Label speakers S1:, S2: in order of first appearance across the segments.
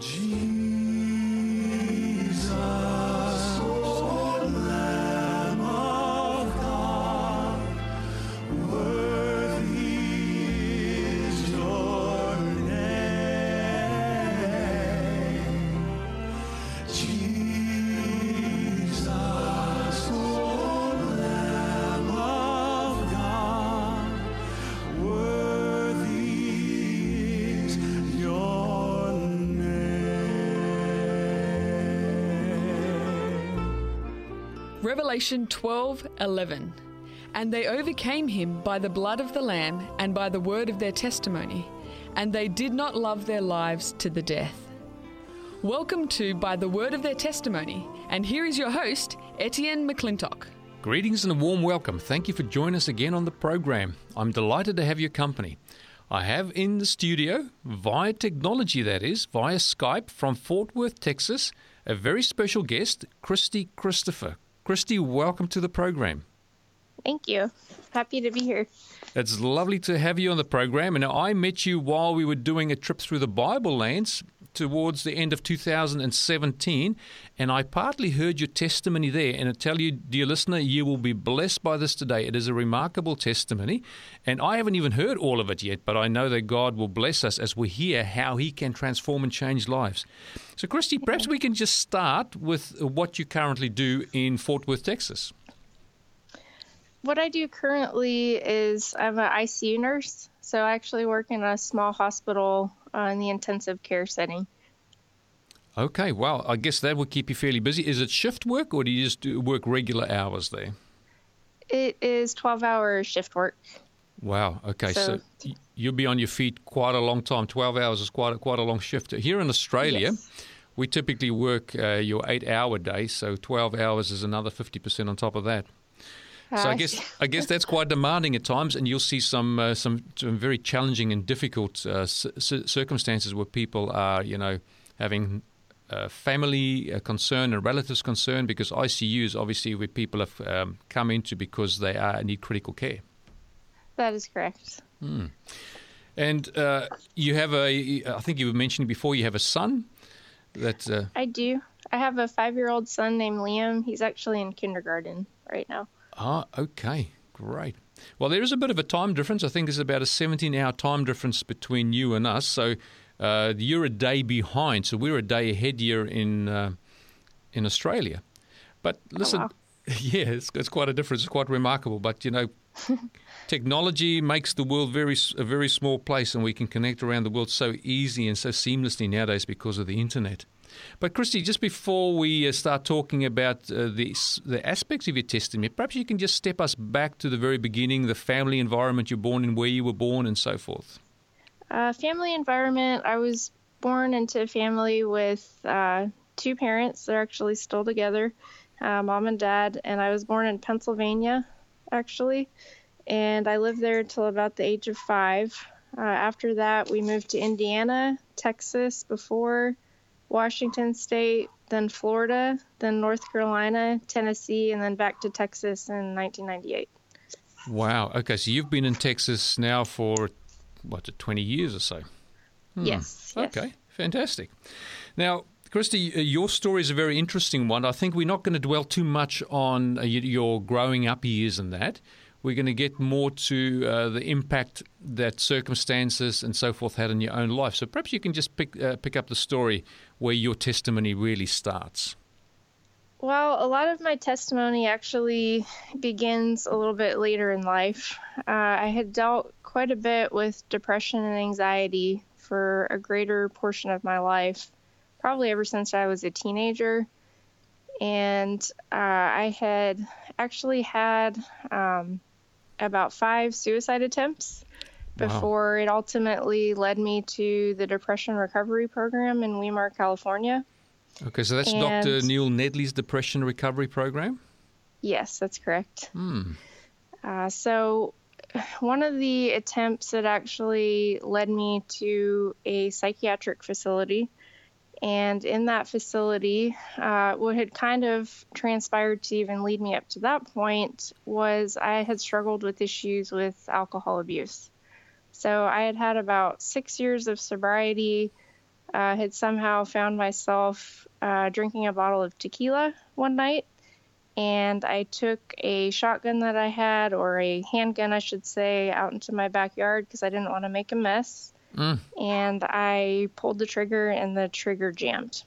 S1: Jesus. Revelation 12:11 And they overcame him by the blood of the lamb and by the word of their testimony and they did not love their lives to the death. Welcome to By the Word of Their Testimony and here is your host Etienne McClintock.
S2: Greetings and a warm welcome. Thank you for joining us again on the program. I'm delighted to have your company. I have in the studio, via technology that is, via Skype from Fort Worth, Texas, a very special guest, Christy Christopher. Christy, welcome to the program.
S3: Thank you. Happy to be here.
S2: It's lovely to have you on the program. And I met you while we were doing a trip through the Bible lands towards the end of 2017, and I partly heard your testimony there. And I tell you, dear listener, you will be blessed by this today. It is a remarkable testimony, and I haven't even heard all of it yet, but I know that God will bless us as we hear how He can transform and change lives. So, Christy, perhaps we can just start with what you currently do in Fort Worth, Texas.
S3: What I do currently is I'm an ICU nurse. So I actually work in a small hospital uh, in the intensive care setting.
S2: Okay, well, I guess that would keep you fairly busy. Is it shift work or do you just do work regular hours there?
S3: It is 12 hour shift work.
S2: Wow. Okay. So, so, you'll be on your feet quite a long time. 12 hours is quite a, quite a long shift. Here in Australia, yes. we typically work uh, your eight hour day. So 12 hours is another 50% on top of that. So I guess I guess that's quite demanding at times, and you'll see some uh, some, some very challenging and difficult uh, c- circumstances where people are, you know, having uh, family concern and relatives concern because ICU is obviously where people have um, come into because they are need critical care.
S3: That is correct.
S2: Hmm. And uh, you have a, I think you were mentioning before, you have a son. That uh,
S3: I do. I have a five-year-old son named Liam. He's actually in kindergarten right now.
S2: Ah, okay, great. Well, there is a bit of a time difference. I think there's about a 17 hour time difference between you and us. So uh, you're a day behind. So we're a day ahead here in, uh, in Australia. But oh, listen, oh, wow. yeah, it's, it's quite a difference. It's quite remarkable. But, you know, technology makes the world very a very small place and we can connect around the world so easy and so seamlessly nowadays because of the internet. But Christy, just before we uh, start talking about uh, the, the aspects of your testimony, perhaps you can just step us back to the very beginning, the family environment you're born in, where you were born, and so forth.
S3: Uh, family environment, I was born into a family with uh, two parents. They're actually still together, uh, mom and dad, and I was born in Pennsylvania, actually. And I lived there until about the age of five. Uh, after that, we moved to Indiana, Texas before Washington State, then Florida, then North Carolina, Tennessee, and then back to Texas in 1998.
S2: Wow. Okay, so you've been in Texas now for what, 20 years or so?
S3: Hmm. Yes, yes.
S2: Okay, fantastic. Now, Christy, uh, your story is a very interesting one. I think we're not going to dwell too much on uh, your growing up years and that we're going to get more to uh, the impact that circumstances and so forth had in your own life. So perhaps you can just pick uh, pick up the story where your testimony really starts.
S3: Well, a lot of my testimony actually begins a little bit later in life. Uh, I had dealt quite a bit with depression and anxiety for a greater portion of my life, probably ever since I was a teenager. And uh, I had actually had um, about five suicide attempts before wow. it ultimately led me to the depression recovery program in Weimar, California.
S2: Okay, so that's and Dr. Neil Nedley's depression recovery program?
S3: Yes, that's correct.
S2: Hmm.
S3: Uh, so, one of the attempts that actually led me to a psychiatric facility and in that facility, uh, what had kind of transpired to even lead me up to that point was I had struggled with issues with alcohol abuse. So I had had about six years of sobriety. uh, had somehow found myself uh, drinking a bottle of tequila one night. And I took a shotgun that I had, or a handgun, I should say, out into my backyard because I didn't want to make a mess. Mm. And I pulled the trigger, and the trigger jammed.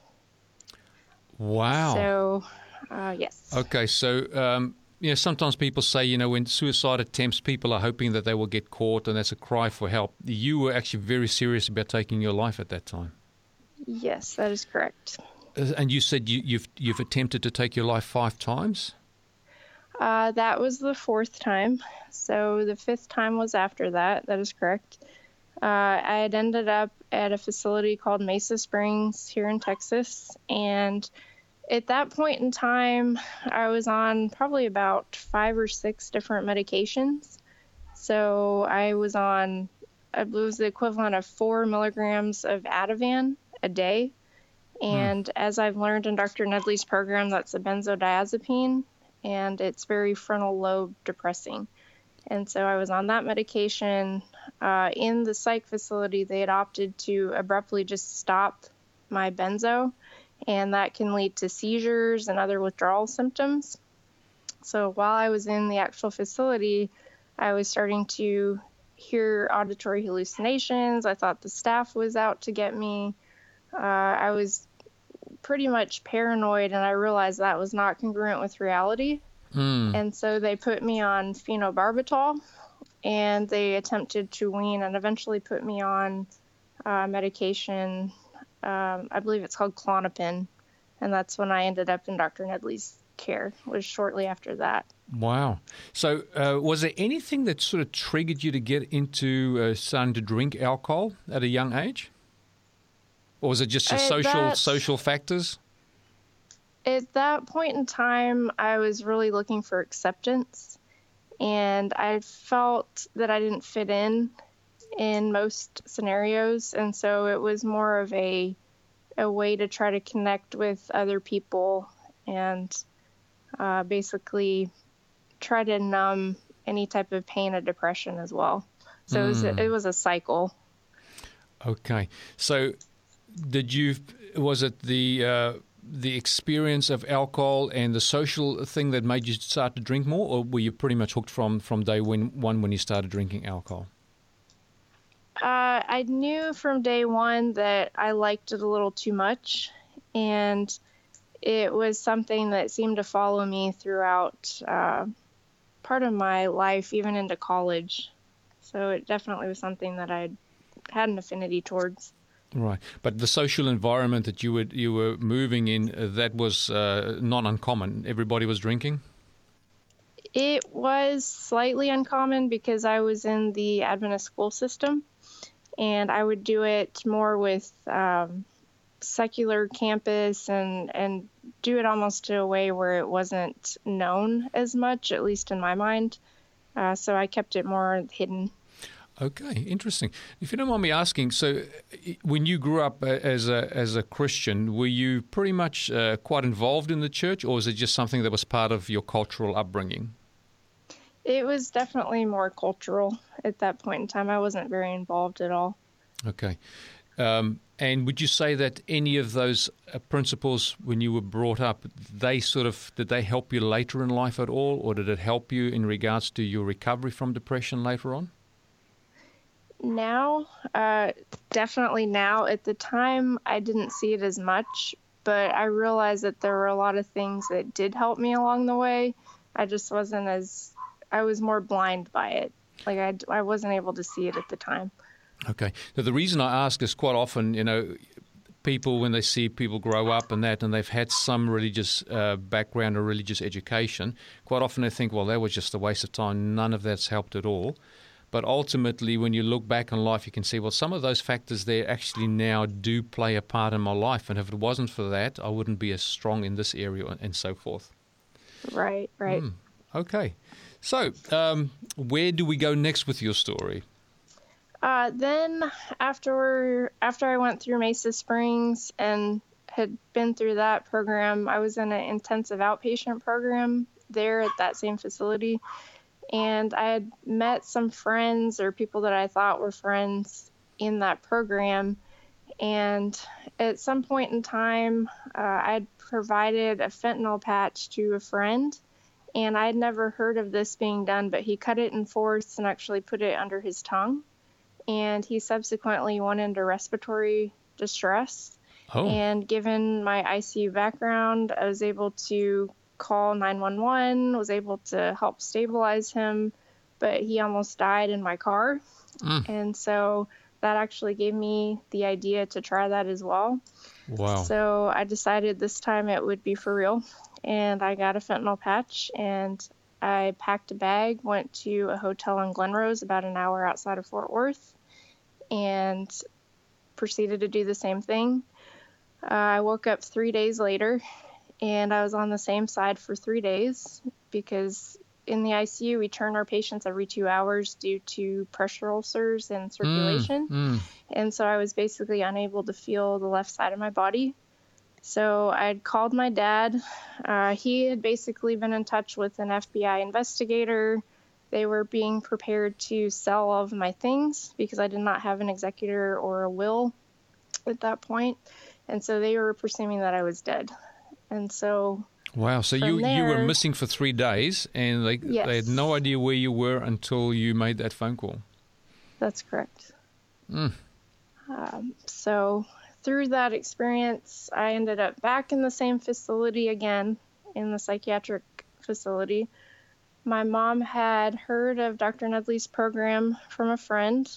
S2: Wow.
S3: So, uh, yes.
S2: Okay, so um, you know, sometimes people say, you know, when suicide attempts, people are hoping that they will get caught, and that's a cry for help. You were actually very serious about taking your life at that time.
S3: Yes, that is correct.
S2: Uh, and you said you, have you've, you've attempted to take your life five times.
S3: Uh, that was the fourth time. So the fifth time was after that. That is correct. Uh, I had ended up at a facility called Mesa Springs here in Texas, and at that point in time, I was on probably about five or six different medications. So I was on, I believe it was the equivalent of four milligrams of Ativan a day. Hmm. And mm. as I've learned in Dr. Nedley's program, that's a benzodiazepine and it's very frontal lobe depressing. And so I was on that medication. Uh, in the psych facility, they had opted to abruptly just stop my benzo, and that can lead to seizures and other withdrawal symptoms. So while I was in the actual facility, I was starting to hear auditory hallucinations. I thought the staff was out to get me. Uh, I was pretty much paranoid, and I realized that was not congruent with reality. Mm. And so they put me on phenobarbital, and they attempted to wean and eventually put me on uh, medication. Um, I believe it's called Klonopin, and that's when I ended up in Dr. Nedley's care. Was shortly after that.
S2: Wow. So, uh, was there anything that sort of triggered you to get into uh, starting to drink alcohol at a young age? or was it just your social that, social factors?
S3: At that point in time, I was really looking for acceptance, and I felt that I didn't fit in in most scenarios, and so it was more of a a way to try to connect with other people and uh, basically try to numb any type of pain or depression as well. So mm. it, was a, it was a cycle.
S2: Okay, so did you was it the uh, the experience of alcohol and the social thing that made you start to drink more, or were you pretty much hooked from from day when, one when you started drinking alcohol?
S3: Uh, I knew from day one that I liked it a little too much, and it was something that seemed to follow me throughout uh, part of my life, even into college. So it definitely was something that I had an affinity towards.
S2: Right, but the social environment that you were you were moving in uh, that was uh, not uncommon. Everybody was drinking.
S3: It was slightly uncommon because I was in the Adventist school system, and I would do it more with um, secular campus and and do it almost to a way where it wasn't known as much, at least in my mind. Uh, so I kept it more hidden.
S2: Okay, interesting. If you don't mind me asking, so when you grew up uh, as a as a Christian, were you pretty much uh, quite involved in the church, or was it just something that was part of your cultural upbringing?
S3: It was definitely more cultural at that point in time. I wasn't very involved at all.
S2: Okay. Um, and would you say that any of those uh, principles, when you were brought up, they sort of did they help you later in life at all, or did it help you in regards to your recovery from depression later on?
S3: now, uh, definitely now. At the time, I didn't see it as much, but I realized that there were a lot of things that did help me along the way. I just wasn't as, I was more blind by it. Like I, I wasn't able to see it at the time.
S2: Okay. So the reason I ask is quite often, you know, people when they see people grow up and that, and they've had some religious uh, background or religious education, quite often they think, well, that was just a waste of time. None of that's helped at all. But ultimately, when you look back on life, you can see, well, some of those factors there actually now do play a part in my life. And if it wasn't for that, I wouldn't be as strong in this area and so forth.
S3: Right, right. Mm,
S2: okay. So, um, where do we go next with your story?
S3: Uh, then, after after I went through Mesa Springs and had been through that program, I was in an intensive outpatient program there at that same facility and I had met some friends or people that I thought were friends in that program. And at some point in time, uh, I'd provided a fentanyl patch to a friend, and I had never heard of this being done, but he cut it in fourths and actually put it under his tongue. And he subsequently went into respiratory distress.
S2: Oh.
S3: And given my ICU background, I was able to call 911, was able to help stabilize him, but he almost died in my car.
S2: Mm.
S3: And so that actually gave me the idea to try that as well.
S2: Wow.
S3: So I decided this time it would be for real. And I got a fentanyl patch and I packed a bag, went to a hotel in Glen Rose, about an hour outside of Fort Worth, and proceeded to do the same thing. Uh, I woke up three days later and I was on the same side for three days because in the ICU we turn our patients every two hours due to pressure ulcers and circulation.
S2: Mm.
S3: And so I was basically unable to feel the left side of my body. So I'd called my dad. Uh, he had basically been in touch with an FBI investigator. They were being prepared to sell all of my things because I did not have an executor or a will at that point. And so they were presuming that I was dead. And so
S2: Wow. So
S3: From
S2: you you were missing for three days, and they
S3: Yes.
S2: they had no idea where you were until you made that phone call.
S3: That's correct.
S2: Mm.
S3: Um, so through that experience, I ended up back in the same facility again, in the psychiatric facility. My mom had heard of Dr. Nedley's program from a friend.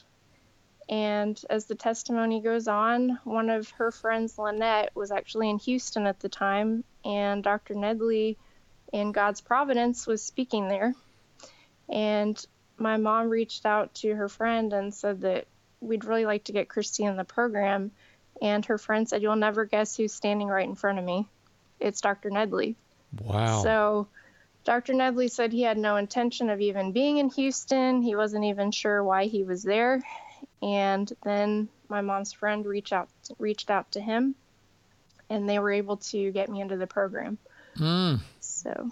S3: And as the testimony goes on, one of her friends, Lynette, was actually in Houston at the time, and Dr. Nedley, in God's providence, was speaking there. And my mom reached out to her friend and said that we'd really like to get Christy in the program. And her friend said, You'll never guess who's standing right in front of me. It's Dr. Nedley.
S2: Wow.
S3: So Dr. Nedley said he had no intention of even being in Houston. He wasn't even sure why he was there. And then my mom's friend reached out reached out to him and they were able to get me into the program.
S2: Mm.
S3: So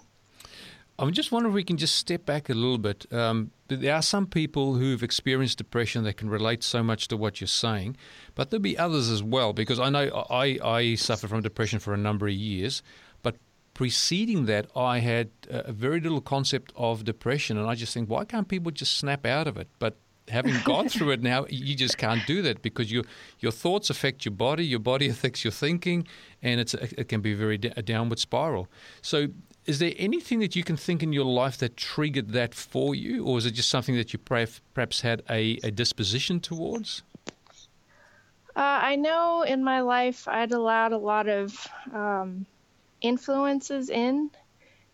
S2: I'm just wondering if we can just step back a little bit. Um, there are some people who've experienced depression that can relate so much to what you're saying, but there'll be others as well. Because I know I, I suffered from depression for a number of years, but preceding that, I had a very little concept of depression, and I just think, why can't people just snap out of it? But having gone through it now, you just can't do that because your your thoughts affect your body, your body affects your thinking, and it's it can be very a downward spiral. So is there anything that you can think in your life that triggered that for you, or is it just something that you perhaps had a, a disposition towards?
S3: Uh, I know in my life I'd allowed a lot of um, influences in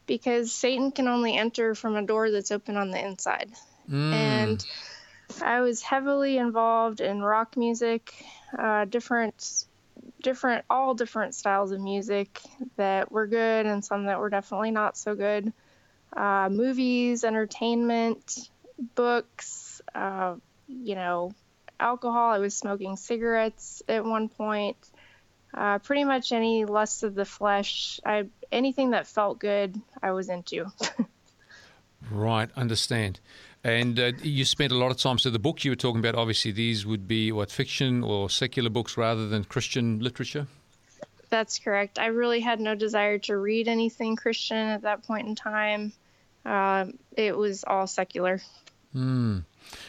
S3: because Satan can only enter from a door that's open on the inside.
S2: Mm.
S3: And I was heavily involved in rock music, uh, different, different, all different styles of music that were good and some that were definitely not so good. Uh, movies, entertainment, books, uh, you know, alcohol. I was smoking cigarettes at one point. Uh, pretty much any lust of the flesh. I anything that felt good, I was into.
S2: right, understand. And uh, you spent a lot of time. So the books you were talking about, obviously, these would be what fiction or secular books rather than Christian literature.
S3: That's correct. I really had no desire to read anything Christian at that point in time. Um, it was all secular.
S2: Hmm.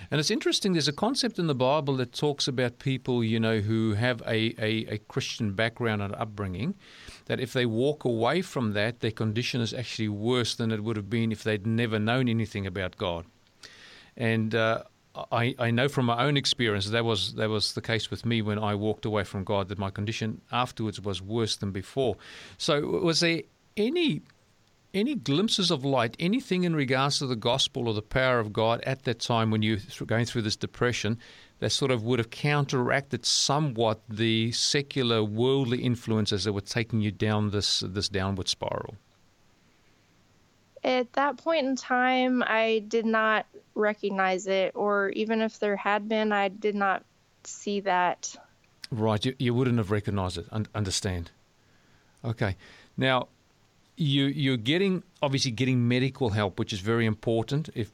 S2: And it's interesting, there's a concept in the Bible that talks about people, you know, who have a, a, a, Christian background and upbringing, that if they walk away from that, their condition is actually worse than it would have been if they'd never known anything about God. And uh, I, I know from my own experience that was that was the case with me when I walked away from God, that my condition afterwards was worse than before. So was there any any glimpses of light, anything in regards to the gospel or the power of God at that time when you were going through this depression that sort of would have counteracted somewhat the secular worldly influences that were taking you down this this downward spiral?
S3: At that point in time, I did not recognize it, or even if there had been, I did not see that.
S2: Right, you, you wouldn't have recognized it. Un- understand? Okay. Now, you you're getting obviously getting medical help, which is very important. If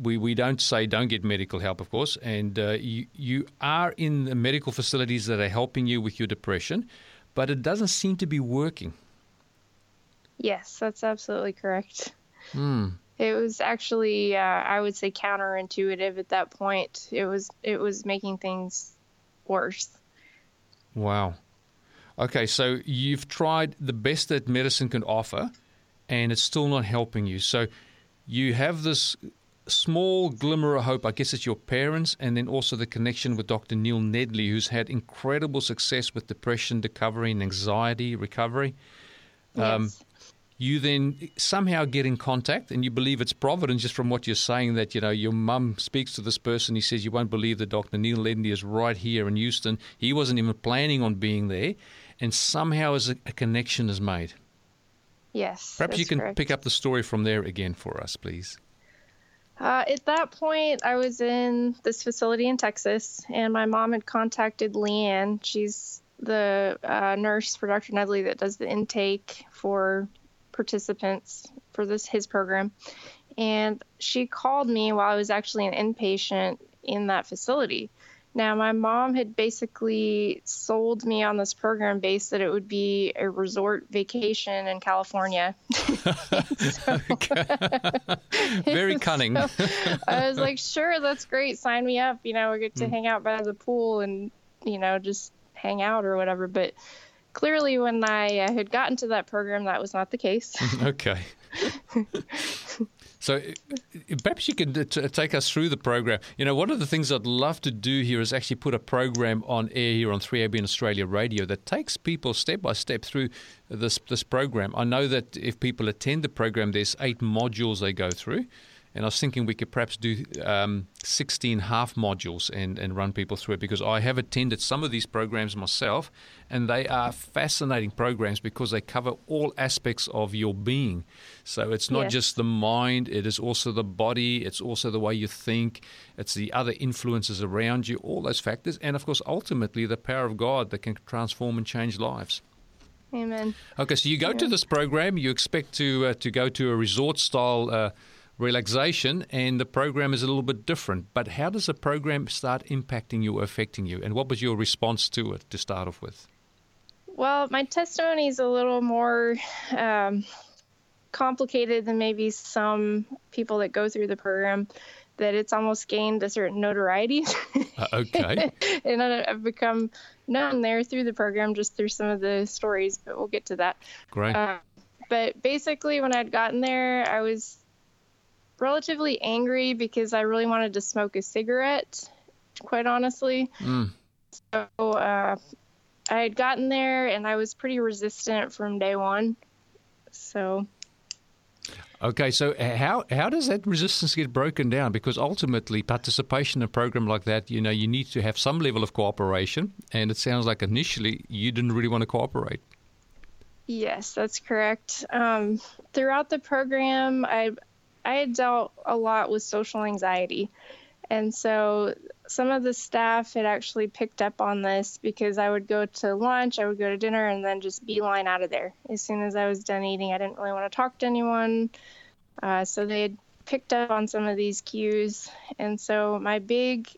S2: we, we don't say don't get medical help, of course, and uh, you, you are in the medical facilities that are helping you with your depression, but it doesn't seem to be working.
S3: Yes, that's absolutely correct.
S2: Hmm.
S3: It was actually, uh, I would say, counterintuitive at that point. It was, it was making things worse.
S2: Wow. Okay, so you've tried the best that medicine can offer, and it's still not helping you. So you have this small glimmer of hope. I guess it's your parents, and then also the connection with Dr. Neil Nedley, who's had incredible success with depression recovery and anxiety recovery.
S3: Um, yes
S2: you then somehow get in contact and you believe it's providence just from what you're saying that you know your mum speaks to this person he says you won't believe that dr neil nedley is right here in houston he wasn't even planning on being there and somehow a, a connection is made
S3: yes
S2: perhaps you can
S3: correct.
S2: pick up the story from there again for us please
S3: uh, at that point, I was in this facility in Texas, and my mom had contacted Leanne. She's the uh, nurse for Dr. Nedley that does the intake for participants for this his program, and she called me while I was actually an inpatient in that facility. Now, my mom had basically sold me on this program based that it would be a resort vacation in California.
S2: so, Very cunning. So
S3: I was like, sure, that's great. Sign me up. You know, we get to mm. hang out by the pool and, you know, just hang out or whatever. But clearly, when I uh, had gotten to that program, that was not the case.
S2: okay. so perhaps you can t- take us through the program. You know, one of the things I'd love to do here is actually put a program on air here on 3ABN Australia Radio that takes people step by step through this this program. I know that if people attend the program, there's eight modules they go through. And I was thinking we could perhaps do um, 16 half modules and, and run people through it because I have attended some of these programs myself, and they are fascinating programs because they cover all aspects of your being. So it's not yes. just the mind, it is also the body, it's also the way you think, it's the other influences around you, all those factors, and of course, ultimately, the power of God that can transform and change lives.
S3: Amen.
S2: Okay, so you go yeah. to this program, you expect to uh, to go to a resort style. Uh, relaxation, and the program is a little bit different. But how does the program start impacting you, affecting you, and what was your response to it to start off with?
S3: Well, my testimony is a little more um, complicated than maybe some people that go through the program. That it's almost gained a certain notoriety.
S2: uh, okay.
S3: and I've become known there through the program, just through some of the stories, but we'll get to that.
S2: Great. Uh,
S3: but basically, when I'd gotten there, I was relatively angry because I really wanted to smoke a cigarette, quite honestly.
S2: Mm.
S3: So uh, I had gotten there and I was pretty resistant from day one. So.
S2: Okay, so how how does that resistance get broken down? Because ultimately, participation in a program like that, you know, you need to have some level of cooperation, and it sounds like initially you didn't really want to cooperate.
S3: Yes, that's correct. Um, throughout the program, I I had dealt a lot with social anxiety. And so some of the staff had actually picked up on this because I would go to lunch, I would go to dinner, and then just beeline out of there. As soon as I was done eating, I didn't really want to talk to anyone. Uh, so they had picked up on some of these cues. And so my big,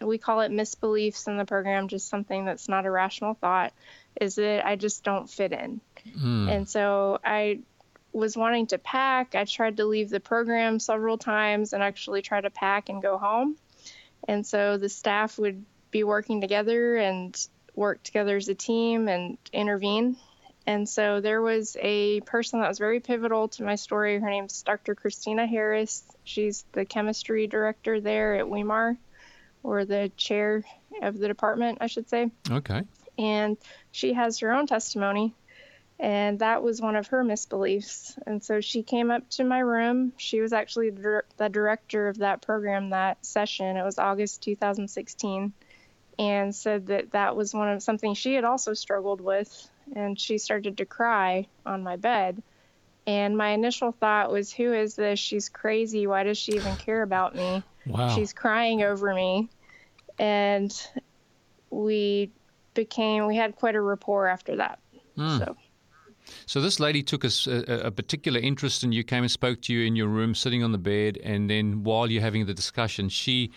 S3: we call it misbeliefs in the program, just something that's not a rational thought, is that I just don't fit in.
S2: Mm.
S3: And so I was wanting to pack. I tried to leave the program several times and actually try to pack and go home. And so the staff would be working together and work together as a team and intervene. And so there was a person that was very pivotal to my story. Her name's Dr. Christina Harris. She's the chemistry director there at Weimar, or the chair of the department, I should say.
S2: Okay.
S3: And she has her own testimony and that was one of her misbeliefs. And so she came up to my room. She was actually the director of that program that session. It was August 2016, and said that that was one of something she had also struggled with. And she started to cry on my bed. And my initial thought was, Who is this? She's crazy. Why does she even care about me?
S2: Wow.
S3: She's crying over me. And we became, we had quite a rapport after that.
S2: Mm.
S3: So
S2: So this lady took a, a, a, particular interest in you, came and spoke to you in your room, sitting on the bed, and then while you're having the discussion, she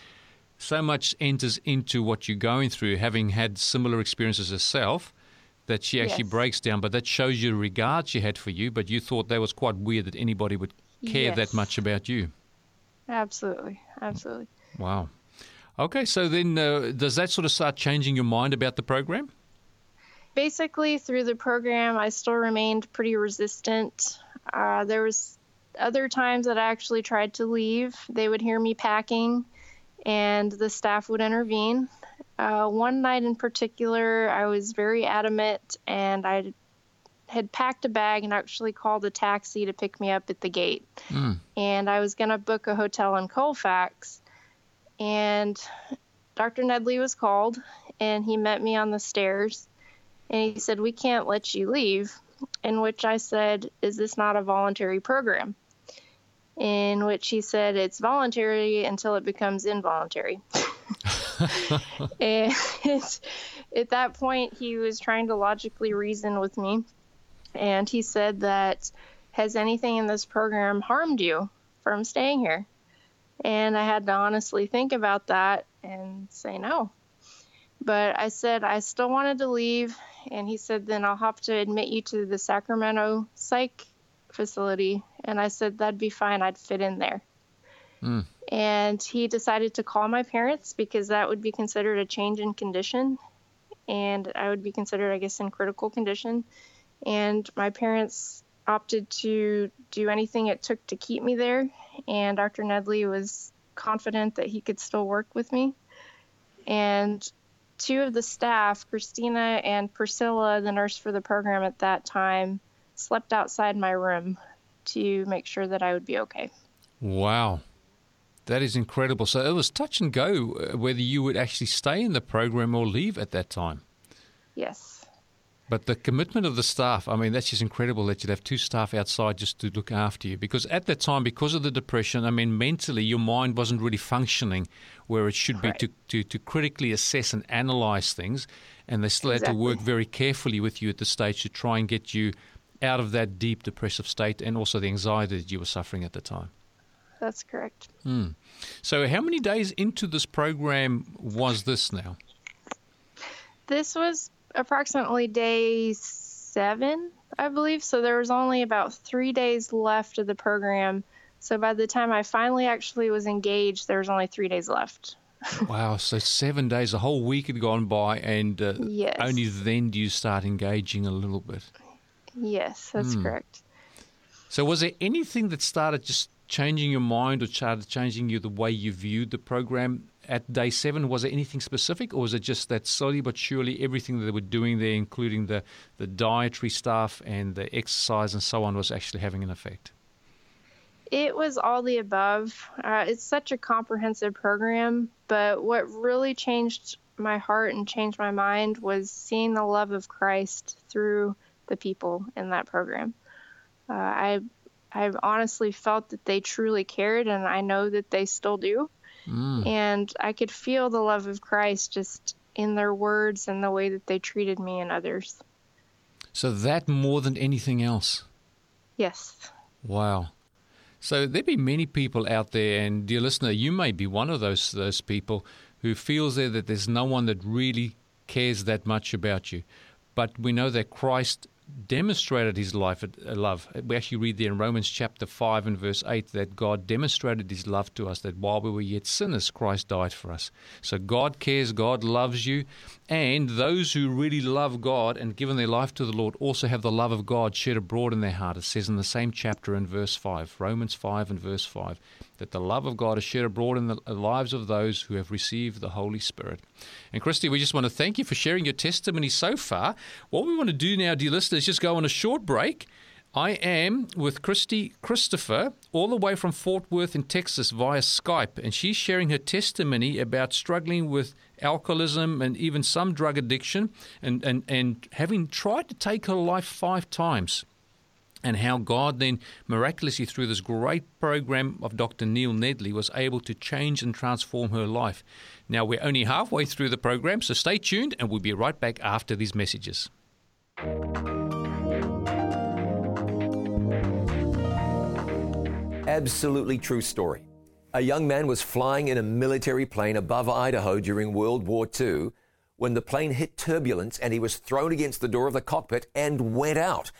S2: so much enters into what you're going through, having had similar experiences herself, that she actually
S3: Yes.
S2: breaks down. But that shows you the regard she had for you. But you thought that was quite weird that anybody would care that much about you.
S3: Absolutely. Absolutely.
S2: Wow. Okay, so then uh, does that sort of start changing your mind about the program?
S3: Basically through the program i still remained pretty resistant. Uh, there was other times that i actually tried to leave. They would hear me packing and the staff would intervene. Uh, one night in particular i was very adamant and i had packed a bag and actually called a taxi to pick me up at the gate.
S2: Mm.
S3: and i was going to book a hotel in colfax and dr nedley was called and he met me on the stairs and he said, We can't let you leave. In which I said, Is this not a voluntary program? In which he said, It's voluntary until it becomes involuntary. and at that point, he was trying to logically reason with me. And he said that, Has anything in this program harmed you from staying here? And I had to honestly think about that and say no. But I said I still wanted to leave, and he said, Then I'll have to admit you to the Sacramento psych facility. And I said, That'd be fine, I'd fit in there.
S2: Mm.
S3: And he decided to call my parents because that would be considered a change in condition, and I would be considered, I guess, in critical condition. And my parents opted to do anything it took to keep me there, and Dr. Nedley was confident that he could still work with me. And two of the staff, Christina and Priscilla, the nurse for the program at that time, slept outside my room to make sure that I would be okay.
S2: Wow. That is incredible. So it was touch and go uh, whether you would actually stay in the program or leave at that time.
S3: Yes.
S2: But the commitment of the staff, I mean, that's just incredible that you'd have two staff outside just to look after you. Because at that time, because of the depression, I mean, mentally, your mind wasn't really functioning where it should
S3: Right.
S2: be to, to, to critically assess and analyze things. And they still had to work very carefully with you at the stage to try and get you out of that deep depressive state and also the anxiety that you were suffering at the time.
S3: That's correct.
S2: Hmm. So, how many days into this program was this now?
S3: This was approximately day seven, I believe. So there was only about three days left of the program. So by the time I finally actually was engaged, there was only three days left.
S2: Wow, so seven days, a whole week had gone by, and uh,
S3: Yes.
S2: only then do you start engaging a little bit.
S3: Yes, that's
S2: Hmm.
S3: correct.
S2: So, was there anything that started just changing your mind or started changing you the way you viewed the program at day seven? Was there anything specific, or was it just that slowly but surely everything that they were doing there, including the, the dietary stuff and the exercise and so on, was actually having an effect?
S3: It was all the above. Uh, it's such a comprehensive program, but what really changed my heart and changed my mind was seeing the love of Christ through the people in that program. Uh, I I honestly felt that they truly cared, and I know that they still do.
S2: Mm.
S3: And I could feel the love of Christ just in their words and the way that they treated me and others.
S2: So, that more than anything else.
S3: Yes.
S2: Wow. So there be many people out there, and dear listener, you may be one of those those people who feels there that there's no one that really cares that much about you. But we know that Christ demonstrated his life uh, love. We actually read there in Romans chapter five and verse eight that God demonstrated his love to us. That while we were yet sinners, Christ died for us. So God cares, God loves you, and those who really love God and given their life to the Lord also have the love of God shed abroad in their heart. It says in the same chapter in verse 5, Romans 5 and verse 5, that the love of God is shed abroad in the lives of those who have received the Holy Spirit. And Christy, we just want to thank you for sharing your testimony so far. What we want to do now, dear listeners, is just go on a short break. I am with Christy Christopher, all the way from Fort Worth in Texas via Skype, and she's sharing her testimony about struggling with alcoholism and even some drug addiction and, and, and having tried to take her life five times. And how God then miraculously, through this great program of Dr. Neil Nedley, was able to change and transform her life. Now, we're only halfway through the program, so stay tuned and we'll be right back after these messages.
S4: Absolutely true story. A young man was flying in a military plane above Idaho during World War II when the plane hit turbulence and he was thrown against the door of the cockpit and went out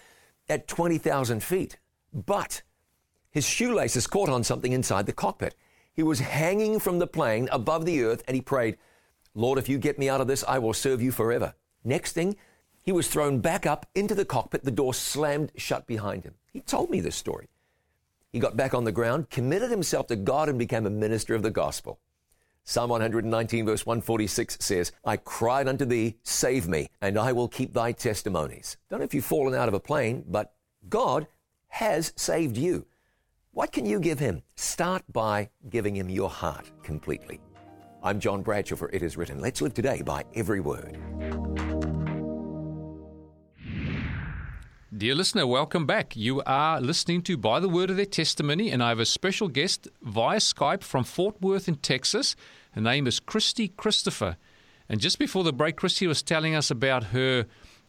S4: at 20,000 feet. But his shoelaces caught on something inside the cockpit. He was hanging from the plane above the earth and he prayed, Lord, if you get me out of this, I will serve you forever. Next thing, he was thrown back up into the cockpit. The door slammed shut behind him. He told me this story. He got back on the ground, committed himself to God, and became a minister of the gospel. Psalm 119, verse 146 says, I cried unto thee, save me, and I will keep thy testimonies. Don't know if you've fallen out of a plane, but God has saved you. What can you give him? Start by giving him your heart completely. I'm John Bradshaw for It Is Written. Let's live today by every word.
S2: Dear listener, welcome back. You are listening to By the Word of Their Testimony, and I have a special guest via Skype from Fort Worth in Texas. Her name is Christy Christopher. And just before the break, Christy was telling us about her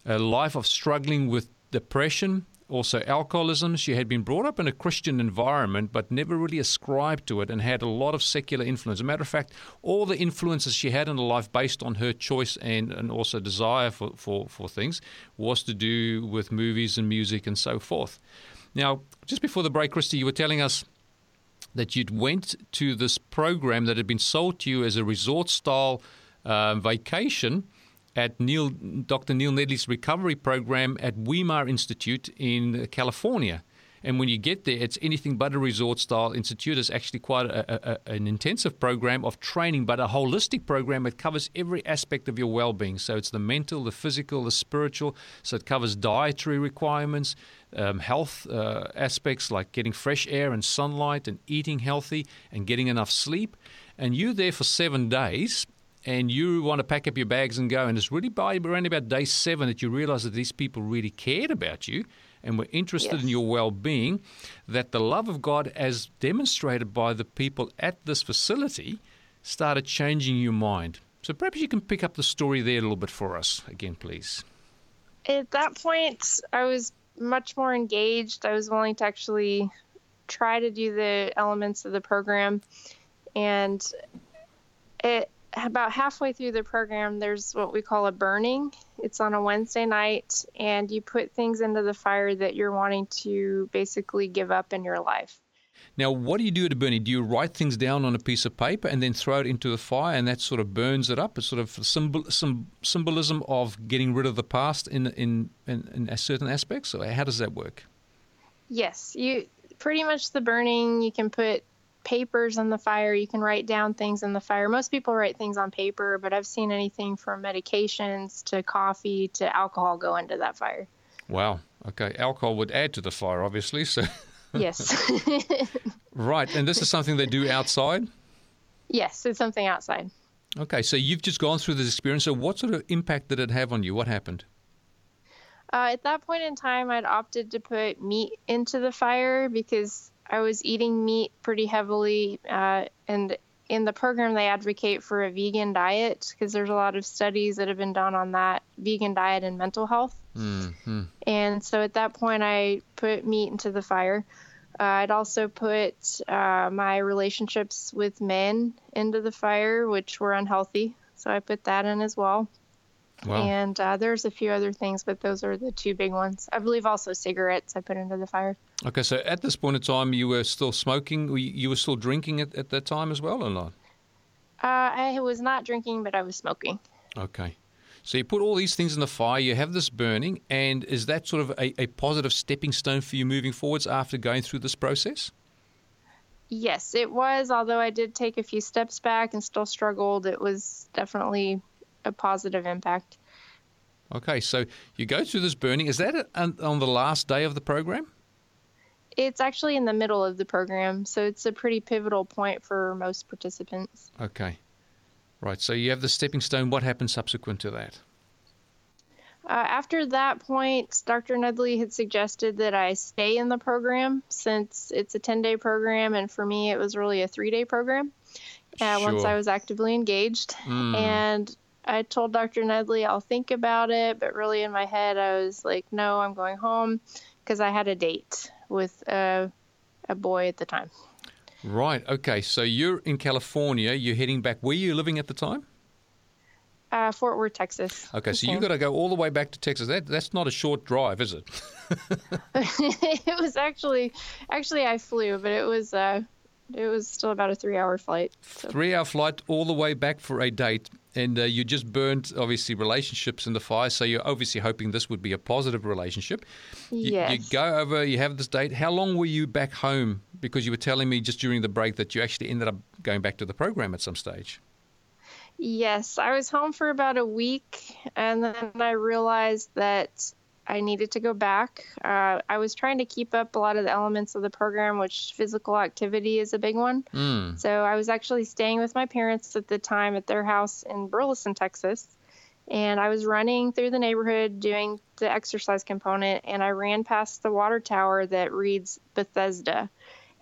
S2: uh, life of struggling with depression, also alcoholism. She had been brought up in a Christian environment, but never really ascribed to it and had a lot of secular influence. As a matter of fact, all the influences she had in her life based on her choice and, and also desire for, for, for things was to do with movies and music and so forth. Now, just before the break, Christy, you were telling us that you'd went to this program that had been sold to you as a resort style uh, vacation at Neil, Dr. Neil Nedley's recovery program at Weimar Institute in California. And when you get there, it's anything but a resort style institute. It's actually quite a, a, an intensive program of training, but a holistic program that covers every aspect of your well being. So it's the mental, the physical, the spiritual. So it covers dietary requirements, um, health uh, aspects like getting fresh air and sunlight and eating healthy and getting enough sleep. And you're there for seven days and you want to pack up your bags and go. And it's really by around about day seven that you realize that these people really cared about you and were interested yes. in your well being, that the love of God, as demonstrated by the people at this facility, started changing your mind. So perhaps you can pick up the story there a little bit for us again, please.
S3: At that point, I was much more engaged. I was willing to actually try to do the elements of the program. And it about halfway through the program, there's what we call a burning. It's on a Wednesday night, and you put things into the fire that you're wanting to basically give up in your life.
S2: Now, what do you do at a burning? Do you write things down on a piece of paper and then throw it into the fire, and that sort of burns it up? It's sort of symbol, some symbolism of getting rid of the past in, in in, in certain aspects. So, how does that work?
S3: Yes, you pretty much the burning. You can put papers in the fire. You can write down things in the fire. Most people write things on paper, but I've seen anything from medications to coffee to alcohol go into that fire.
S2: Wow. Okay. Alcohol would add to the fire, obviously. So.
S3: yes.
S2: right. And this is something they do outside?
S3: Yes, it's something outside.
S2: Okay. So you've just gone through this experience. So what sort of impact did it have on you? What happened?
S3: Uh, at that point in time, I'd opted to put meat into the fire because I was eating meat pretty heavily, uh, and in the program they advocate for a vegan diet because there's a lot of studies that have been done on that vegan diet and mental health. Mm-hmm. And so at that point, I put meat into the fire. Uh, I'd also put uh, my relationships with men into the fire, which were unhealthy. So I put that in as well. Wow. And uh, there's a few other things, but those are the two big ones. I believe also cigarettes I put into the fire.
S2: Okay, so at this point in time, you were still smoking. You were still drinking at, at that time as well, or not?
S3: Uh, I was not drinking, but I was smoking.
S2: Okay. So you put all these things in the fire, you have this burning, and is that sort of a, a positive stepping stone for you moving forwards after going through this process?
S3: Yes, it was. Although I did take a few steps back and still struggled, it was definitely a positive impact.
S2: Okay, so you go through this burning. Is that on the last day of the program?
S3: It's actually in the middle of the program, so it's a pretty pivotal point for most participants.
S2: Okay. Right, so you have the stepping stone. What happened subsequent to that?
S3: Uh, after that point, Dr. Nedley had suggested that I stay in the program since it's a 10 day program, and for me, it was really a three day program uh, sure. once I was actively engaged. Mm. And I told Dr. Nedley I'll think about it, but really in my head I was like, no, I'm going home because I had a date with a, a boy at the time.
S2: Right. Okay. So you're in California. You're heading back. Where are you living at the time?
S3: Uh, Fort Worth, Texas.
S2: Okay, so you got to go all the way back to Texas. That that's not a short drive, is it?
S3: it was actually, actually I flew, but it was uh, it was still about a three-hour flight.
S2: So. Three-hour flight all the way back for a date, and uh, you just burned obviously relationships in the fire. So you're obviously hoping this would be a positive relationship. You,
S3: yes.
S2: You go over. You have this date. How long were you back home? Because you were telling me just during the break that you actually ended up going back to the program at some stage.
S3: Yes, I was home for about a week, and then I realized that I needed to go back. Uh, I was trying to keep up a lot of the elements of the program, which physical activity is a big one.
S2: Mm.
S3: So I was actually staying with my parents at the time at their house in Burleson, Texas. And I was running through the neighborhood doing the exercise component, and I ran past the water tower that reads Bethesda.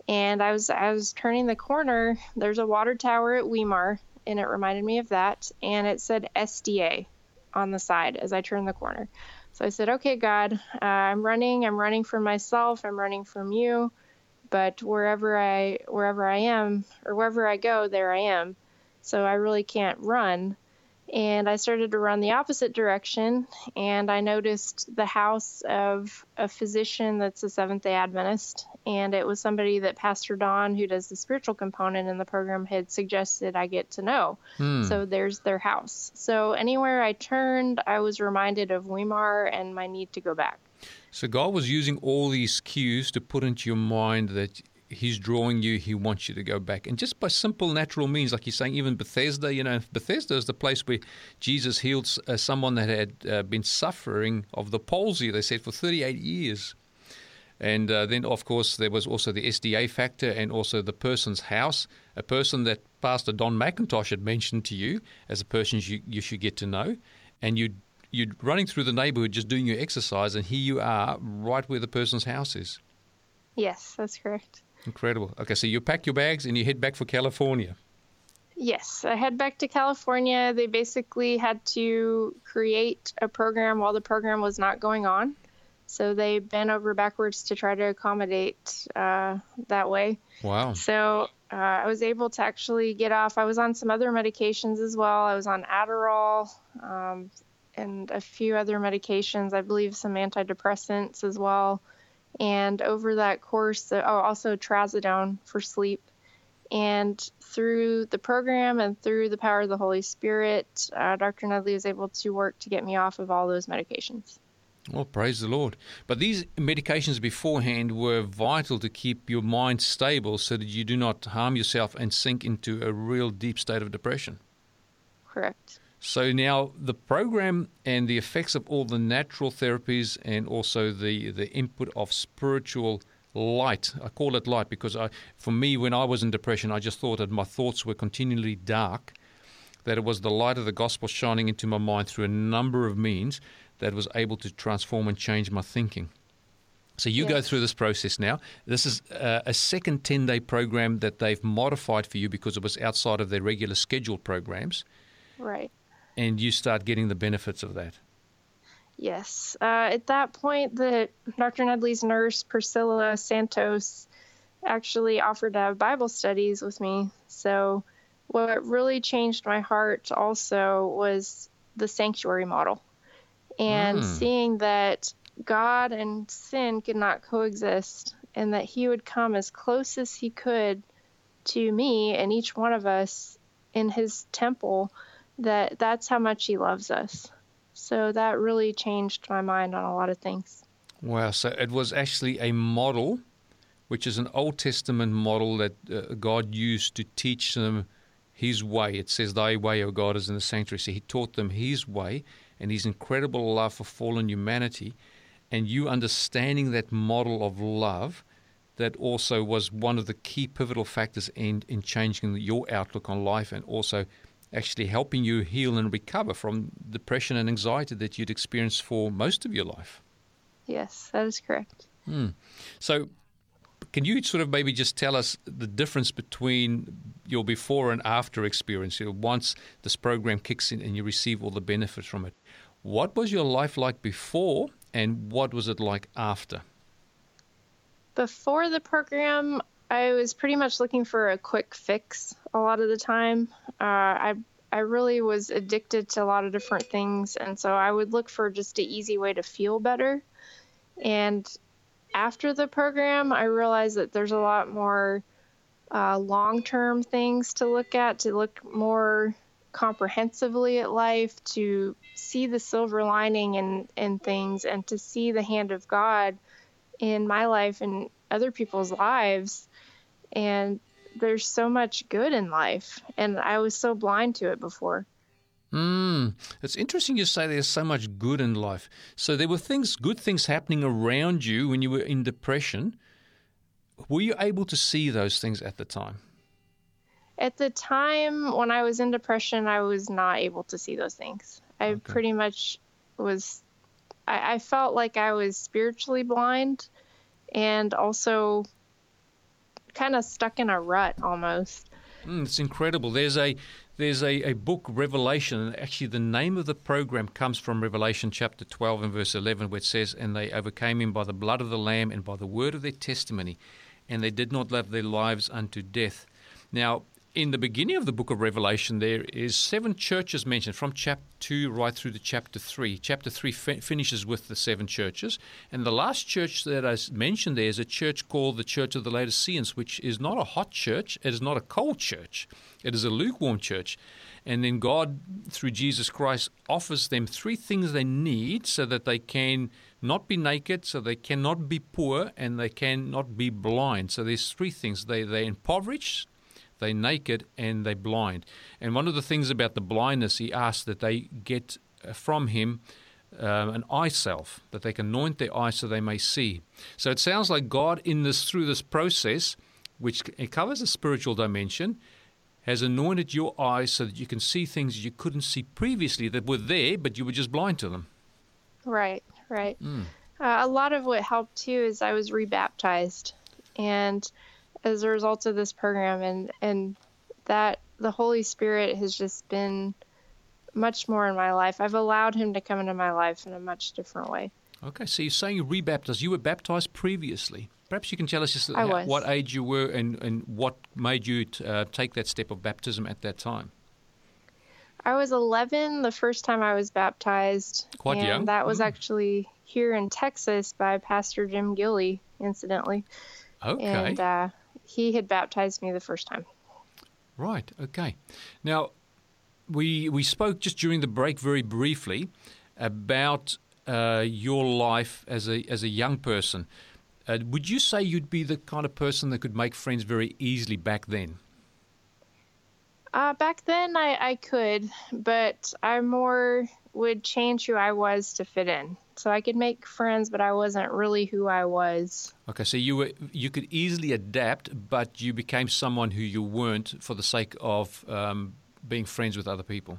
S3: And I was I was turning the corner. There's a water tower at Weimar, and it reminded me of that. And it said SDA on the side as I turned the corner. So I said, okay, God, uh, I'm running. I'm running from myself. I'm running from you. But wherever I wherever I am or wherever I go, there I am. So I really can't run. And I started to run the opposite direction, and I noticed the house of a physician that's a Seventh day Adventist. And it was somebody that Pastor Don, who does the spiritual component in the program, had suggested I get to know.
S2: Hmm.
S3: So there's their house. So anywhere I turned, I was reminded of Weimar and my need to go back.
S2: So God was using all these cues to put into your mind that He's drawing you. He wants you to go back, and just by simple natural means, like you're saying, even Bethesda. You know, Bethesda is the place where Jesus healed uh, someone that had uh, been suffering of the palsy. They said for 38 years. And uh, then, of course, there was also the SDA factor and also the person's house, a person that Pastor Don McIntosh had mentioned to you as a person you, you should get to know. And you you're running through the neighborhood just doing your exercise, and here you are right where the person's house is.
S3: Yes, that's correct.
S2: Incredible. Okay, so you pack your bags and you head back for California.
S3: Yes, I head back to California. They basically had to create a program while the program was not going on. So they bent over backwards to try to accommodate uh, that way.
S2: Wow.
S3: So uh, I was able to actually get off. I was on some other medications as well. I was on Adderall um, and a few other medications, I believe some antidepressants as well. And over that course, oh, also trazodone for sleep. And through the program and through the power of the Holy Spirit, uh, Dr. Nedley was able to work to get me off of all those medications.
S2: Well, praise the Lord. But these medications beforehand were vital to keep your mind stable so that you do not harm yourself and sink into a real deep state of depression.
S3: Correct.
S2: So now the program and the effects of all the natural therapies and also the, the input of spiritual light. I call it light because I, for me, when I was in depression, I just thought that my thoughts were continually dark, that it was the light of the gospel shining into my mind through a number of means that was able to transform and change my thinking. So you
S3: Yes.
S2: go through this process now. This is uh, a second 10 day program that they've modified for you because it was outside of their regular scheduled programs,
S3: Right.
S2: And you start getting the benefits of that.
S3: Yes. Uh, at that point, the Dr. Nedley's nurse, Priscilla Santos, actually offered to have Bible studies with me. So, what really changed my heart also was the sanctuary model and
S2: Mm.
S3: seeing that God and sin could not coexist and that He would come as close as He could to me and each one of us in His temple, that that's how much He loves us. So that really changed my mind on a lot of things.
S2: Wow. So it was actually a model, which is an Old Testament model that uh, God used to teach them His way. It says, Thy way, O God, is in the sanctuary. So He taught them His way and His incredible love for fallen humanity. And you understanding that model of love, that also was one of the key pivotal factors in, in changing your outlook on life and also actually helping you heal and recover from depression and anxiety that you'd experienced for most of your life.
S3: Yes, that is correct. Hmm.
S2: So, can you sort of maybe just tell us the difference between your before and after experience? You know, once this program kicks in and you receive all the benefits from it, what was your life like before, and what was it like after?
S3: Before the program, I was pretty much looking for a quick fix a lot of the time. Uh, I I really was addicted to a lot of different things, and so I would look for just an easy way to feel better. And after the program, I realized that there's a lot more uh, long term things to look at, to look more comprehensively at life, to see the silver lining in, in things, and to see the hand of God in my life and other people's lives. And there's so much good in life, and I was so blind to it before.
S2: Mm, it's interesting you say there's so much good in life. So there were things, good things happening around you when you were in depression. Were you able to see those things at the time?
S3: At the time when I was in depression, I was not able to see those things. I okay. pretty much was, I, I felt like I was spiritually blind and also kind of stuck in a rut almost.
S2: Mm, it's incredible. There's a there's a, a book, Revelation, and actually the name of the program comes from Revelation chapter 12 and verse 11, where it says, And they overcame him by the blood of the Lamb and by the word of their testimony, and they did not love their lives unto death. Now, in the beginning of the book of Revelation, there is seven churches mentioned from chapter 2 right through to chapter 3. Chapter 3 fi- finishes with the seven churches. And the last church that I mentioned there is a church called the Church of the Laodiceans, which is not a hot church, it is not a cold church, it is a lukewarm church. And then God, through Jesus Christ, offers them three things they need so that they can not be naked, so they cannot be poor, and they cannot be blind. So there's three things. They, they're impoverished, they're naked and they're blind. And one of the things about the blindness, he asked that they get uh, from him um, an eye salve, that they can anoint their eyes so they may see. So it sounds like God, in this through this process, which it covers the spiritual dimension, has anointed your eyes so that you can see things you couldn't see previously that were there, but you were just blind to them.
S3: Right, right. Mm. Uh, a lot of what helped too is I was rebaptized, and as a result of this program and and that the Holy Spirit has just been much more in my life. I've allowed him to come into my life in a much different way.
S2: Okay, so you're saying you rebaptized. You were baptized previously. Perhaps you can tell us just
S3: what
S2: age you were and, and what made you t- uh, take that step of baptism at that time.
S3: I was 11 the first time I was baptized.
S2: Quite
S3: and
S2: young.
S3: That was mm. actually here in Texas by Pastor Jim Gilley, incidentally.
S2: Okay.
S3: And uh, he had baptized me the first time.
S2: Right. Okay. Now, we we spoke just during the break very briefly about uh, your life as a as a young person. Uh, would you say you'd be the kind of person that could make friends very easily back then?
S3: Uh, back then, I, I could, but I more would change who I was to fit in. So I could make friends, but I wasn't really who I was.
S2: Okay, so you were you could easily adapt, but you became someone who you weren't for the sake of um, being friends with other people.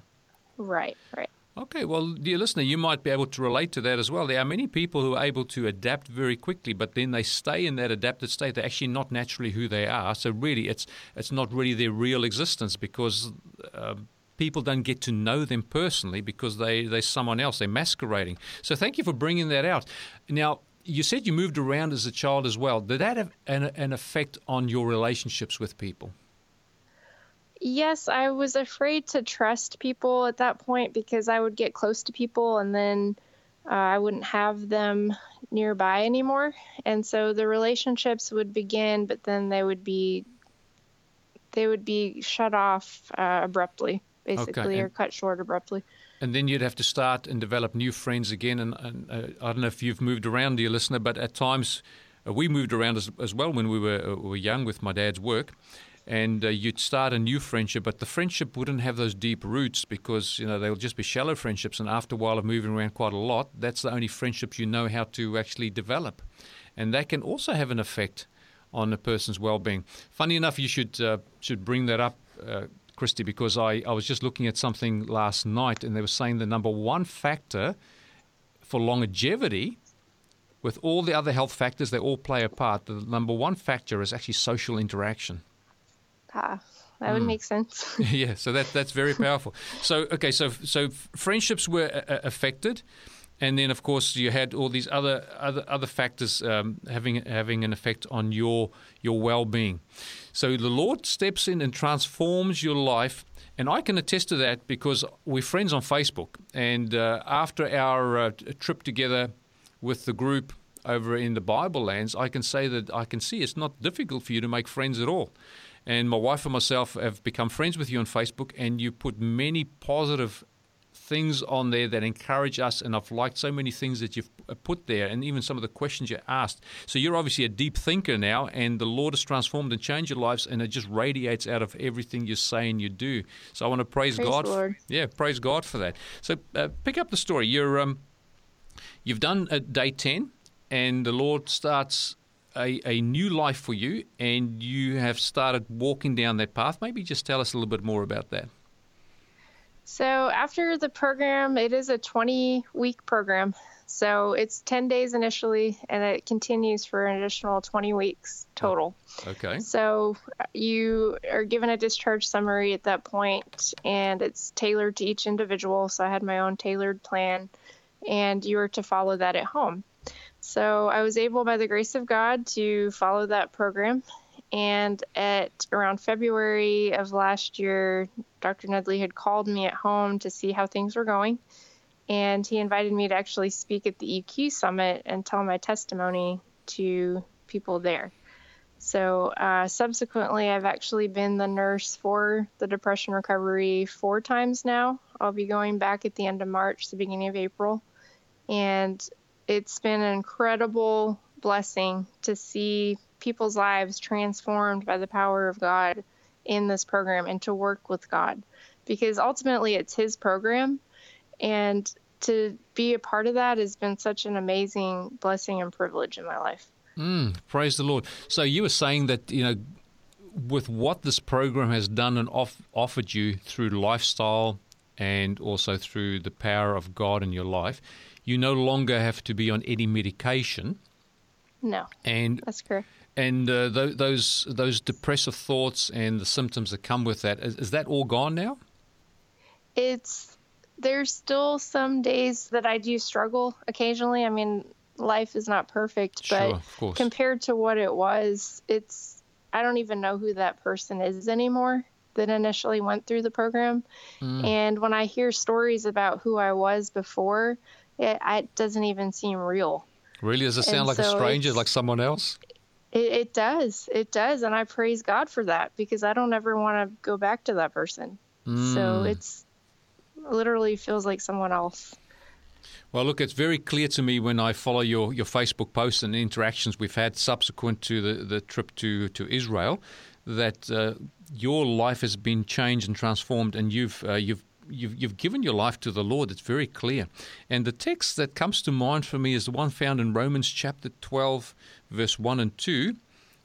S3: Right, right.
S2: Okay, well, dear listener, you might be able to relate to that as well. There are many people who are able to adapt very quickly, but then they stay in that adapted state. They're actually not naturally who they are. So really, it's it's not really their real existence because uh, people don't get to know them personally because they they're someone else. They're masquerading. So thank you for bringing that out. Now. You said you moved around as a child as well. Did that have an, an effect on your relationships with people?
S3: Yes, I was afraid to trust people at that point because I would get close to people and then uh, I wouldn't have them nearby anymore. And so the relationships would begin, but then they would be they would be shut off uh, abruptly, basically, okay. or cut short abruptly.
S2: And then you'd have to start and develop new friends again. And, and uh, I don't know if you've moved around, dear listener, but at times uh, we moved around as, as well when we were, uh, were young with my dad's work and uh, you'd start a new friendship, but the friendship wouldn't have those deep roots because you know they'll just be shallow friendships. And after a while of moving around quite a lot, that's the only friendships you know how to actually develop, and that can also have an effect on a person's well-being. Funny enough, you should uh, should bring that up. Uh, Christy, because I, I was just looking at something last night and they were saying the number one factor for longevity with all the other health factors, they all play a part. The number one factor is actually social interaction.
S3: Ah, that would mm. make sense.
S2: yeah, so that that's very powerful. So okay, so so friendships were uh, uh, affected. and then of course you had all these other other other factors um, having having an effect on your your well being. So the Lord steps in and transforms your life. And I can attest to that because we're friends on Facebook. And uh, after our uh, trip together with the group over in the Bible lands, I can say that I can see it's not difficult for you to make friends at all. And my wife and myself have become friends with you on Facebook, and you put many positive things on there that encourage us. And I've liked so many things that you've put there, and even some of the questions you asked. So you're obviously a deep thinker now, and the Lord has transformed and changed your lives, and it just radiates out of everything you say and you do. So I want to praise,
S3: Praise
S2: God.
S3: Lord.
S2: yeah, praise God for that. So uh, pick up the story. You're um, you've done uh, day ten, and the Lord starts. A, a new life for you, and you have started walking down that path. Maybe just tell us a little bit more about that.
S3: So after the program, it is a 20 week program. So it's 10 days initially, and it continues for an additional 20 weeks total.
S2: Oh, okay.
S3: So you are given a discharge summary at that point, and it's tailored to each individual. So I had my own tailored plan, and you are to follow that at home. So I was able, by the grace of God, to follow that program. And at around February of last year, Dr. Nedley had called me at home to see how things were going. And he invited me to actually speak at the EQ summit and tell my testimony to people there. So uh, subsequently, I've actually been the nurse for the depression recovery four times now. I'll be going back at the end of March, the beginning of April. And it's been an incredible blessing to see people's lives transformed by the power of God in this program and to work with God because ultimately it's His program. And to be a part of that has been such an amazing blessing and privilege in my life.
S2: Mm, praise the Lord. So you were saying that, you know, with what this program has done and off, offered you through lifestyle and also through the power of God in your life, you no longer have to be on any medication.
S3: No,
S2: And
S3: that's correct.
S2: and uh, th- those those depressive thoughts and the symptoms that come with that is, is that all gone now?
S3: It's there's still some days that I do struggle occasionally. I mean, life is not perfect, but
S2: course.
S3: compared to what it was, it's I don't even know who that person is anymore that initially went through the program.
S2: Mm.
S3: And when I hear stories about who I was before, it, it doesn't even seem real.
S2: Really, does it sound
S3: And
S2: like a stranger, like someone else?
S3: It, it does. It does. And I praise God for that because I don't ever want to go back to that person. So
S2: Mm.
S3: it's literally feels like someone else.
S2: Well, look, it's very clear to me when I follow your, your Facebook posts and interactions we've had subsequent to the, the trip to, to Israel that uh, your life has been changed and transformed, and you've, uh, you've, you've, you've given your life to the Lord. It's very clear. And the text that comes to mind for me is the one found in Romans chapter 12, verse 1 and 2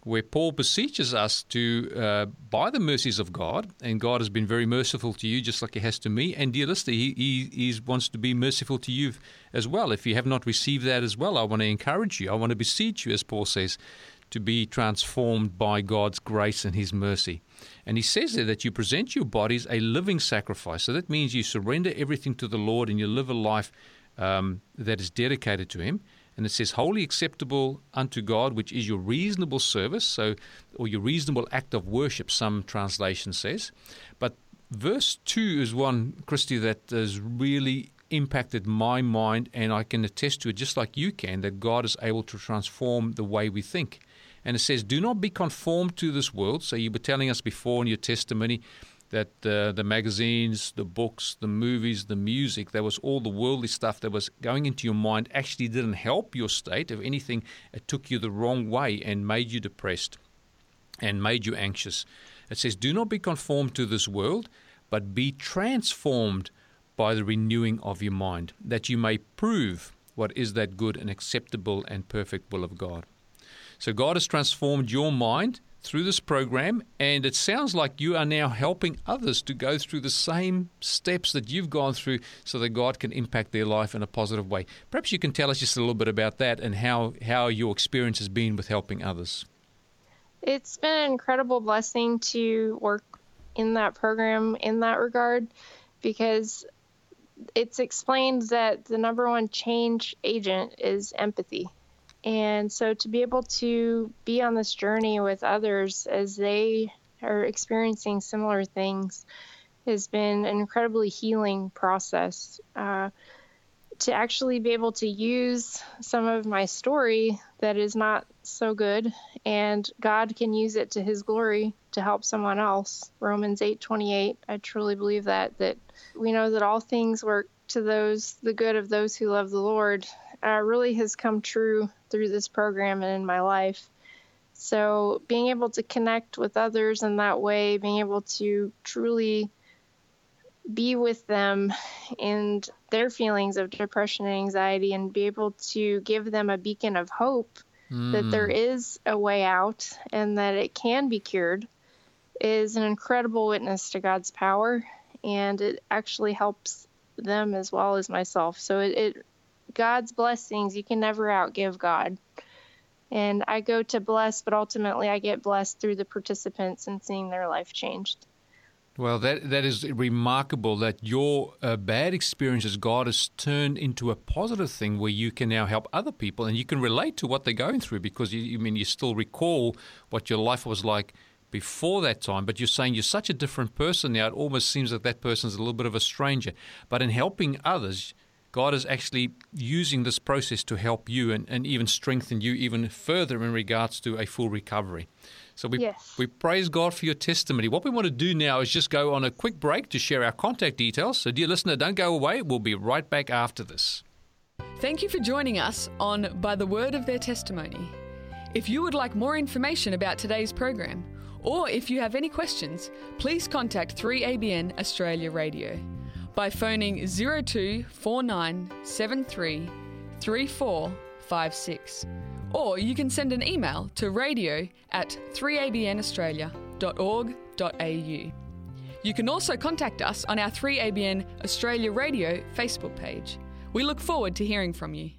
S2: where Paul beseeches us to, uh, by the mercies of God, and God has been very merciful to you, just like He has to me. And dear listener, He, he, he wants to be merciful to you as well. If you have not received that as well, I want to encourage you. I want to beseech you, as Paul says, to be transformed by God's grace and His mercy. And He says there that you present your bodies a living sacrifice. So that means you surrender everything to the Lord and you live a life um, that is dedicated to Him and it says wholly acceptable unto God, which is your reasonable service, so or your reasonable act of worship. Some translation says, but verse two is one, Christy, that has really impacted my mind, and I can attest to it just like you can that God is able to transform the way we think. And it says, "Do not be conformed to this world." So you were telling us before in your testimony that uh, the magazines, the books, the movies, the music, that was all the worldly stuff that was going into your mind actually didn't help your state. If anything, it took you the wrong way and made you depressed and made you anxious. It says, Do not be conformed to this world, but be transformed by the renewing of your mind, that you may prove what is that good and acceptable and perfect will of God. So God has transformed your mind through this program, and it sounds like you are now helping others to go through the same steps that you've gone through so that God can impact their life in a positive way. Perhaps you can tell us just a little bit about that and how, how your experience has been with helping others.
S3: It's been an incredible blessing to work in that program in that regard because it's explained that the number one change agent is empathy. And so to be able to be on this journey with others as they are experiencing similar things has been an incredibly healing process. Uh, to actually be able to use some of my story that is not so good and God can use it to his glory to help someone else. Romans 8:28. I truly believe that that we know that all things work to those the good of those who love the Lord. Uh, really has come true through this program and in my life. So being able to connect with others in that way, being able to truly be with them and their feelings of depression and anxiety and be able to give them a beacon of hope mm. that there hmm. a way out and that it can be cured is an incredible witness to God's power and it actually helps them as well as myself. So it, it God's blessings you can never outgive God. And I go to bless, but ultimately I get blessed through the participants and seeing their life changed.
S2: Well, that that is remarkable that your uh, bad experiences God has turned into a positive thing where you can now help other people and you can relate to what they're going through because you, you mean you still recall what your life was like before that time, but you're saying you're such a different person now. It almost seems that that person's a little bit of a stranger. But in helping others, God is actually using this process to help you and, and even strengthen you even further in regards to a full recovery. So we,
S3: yes.
S2: we praise God for your testimony. What we want to do now is just go on a quick break to share our contact details. So, dear listener, don't go away. We'll be right back after this.
S1: Thank you for joining us on By the Word of Their Testimony. If you would like more information about today's program, or if you have any questions, please contact 3ABN Australia Radio by phoning 02 3456 or you can send an email to radio at 3abnaustralia.org.au. You can also contact us on our 3ABN Australia Radio Facebook page. We look forward to hearing from you.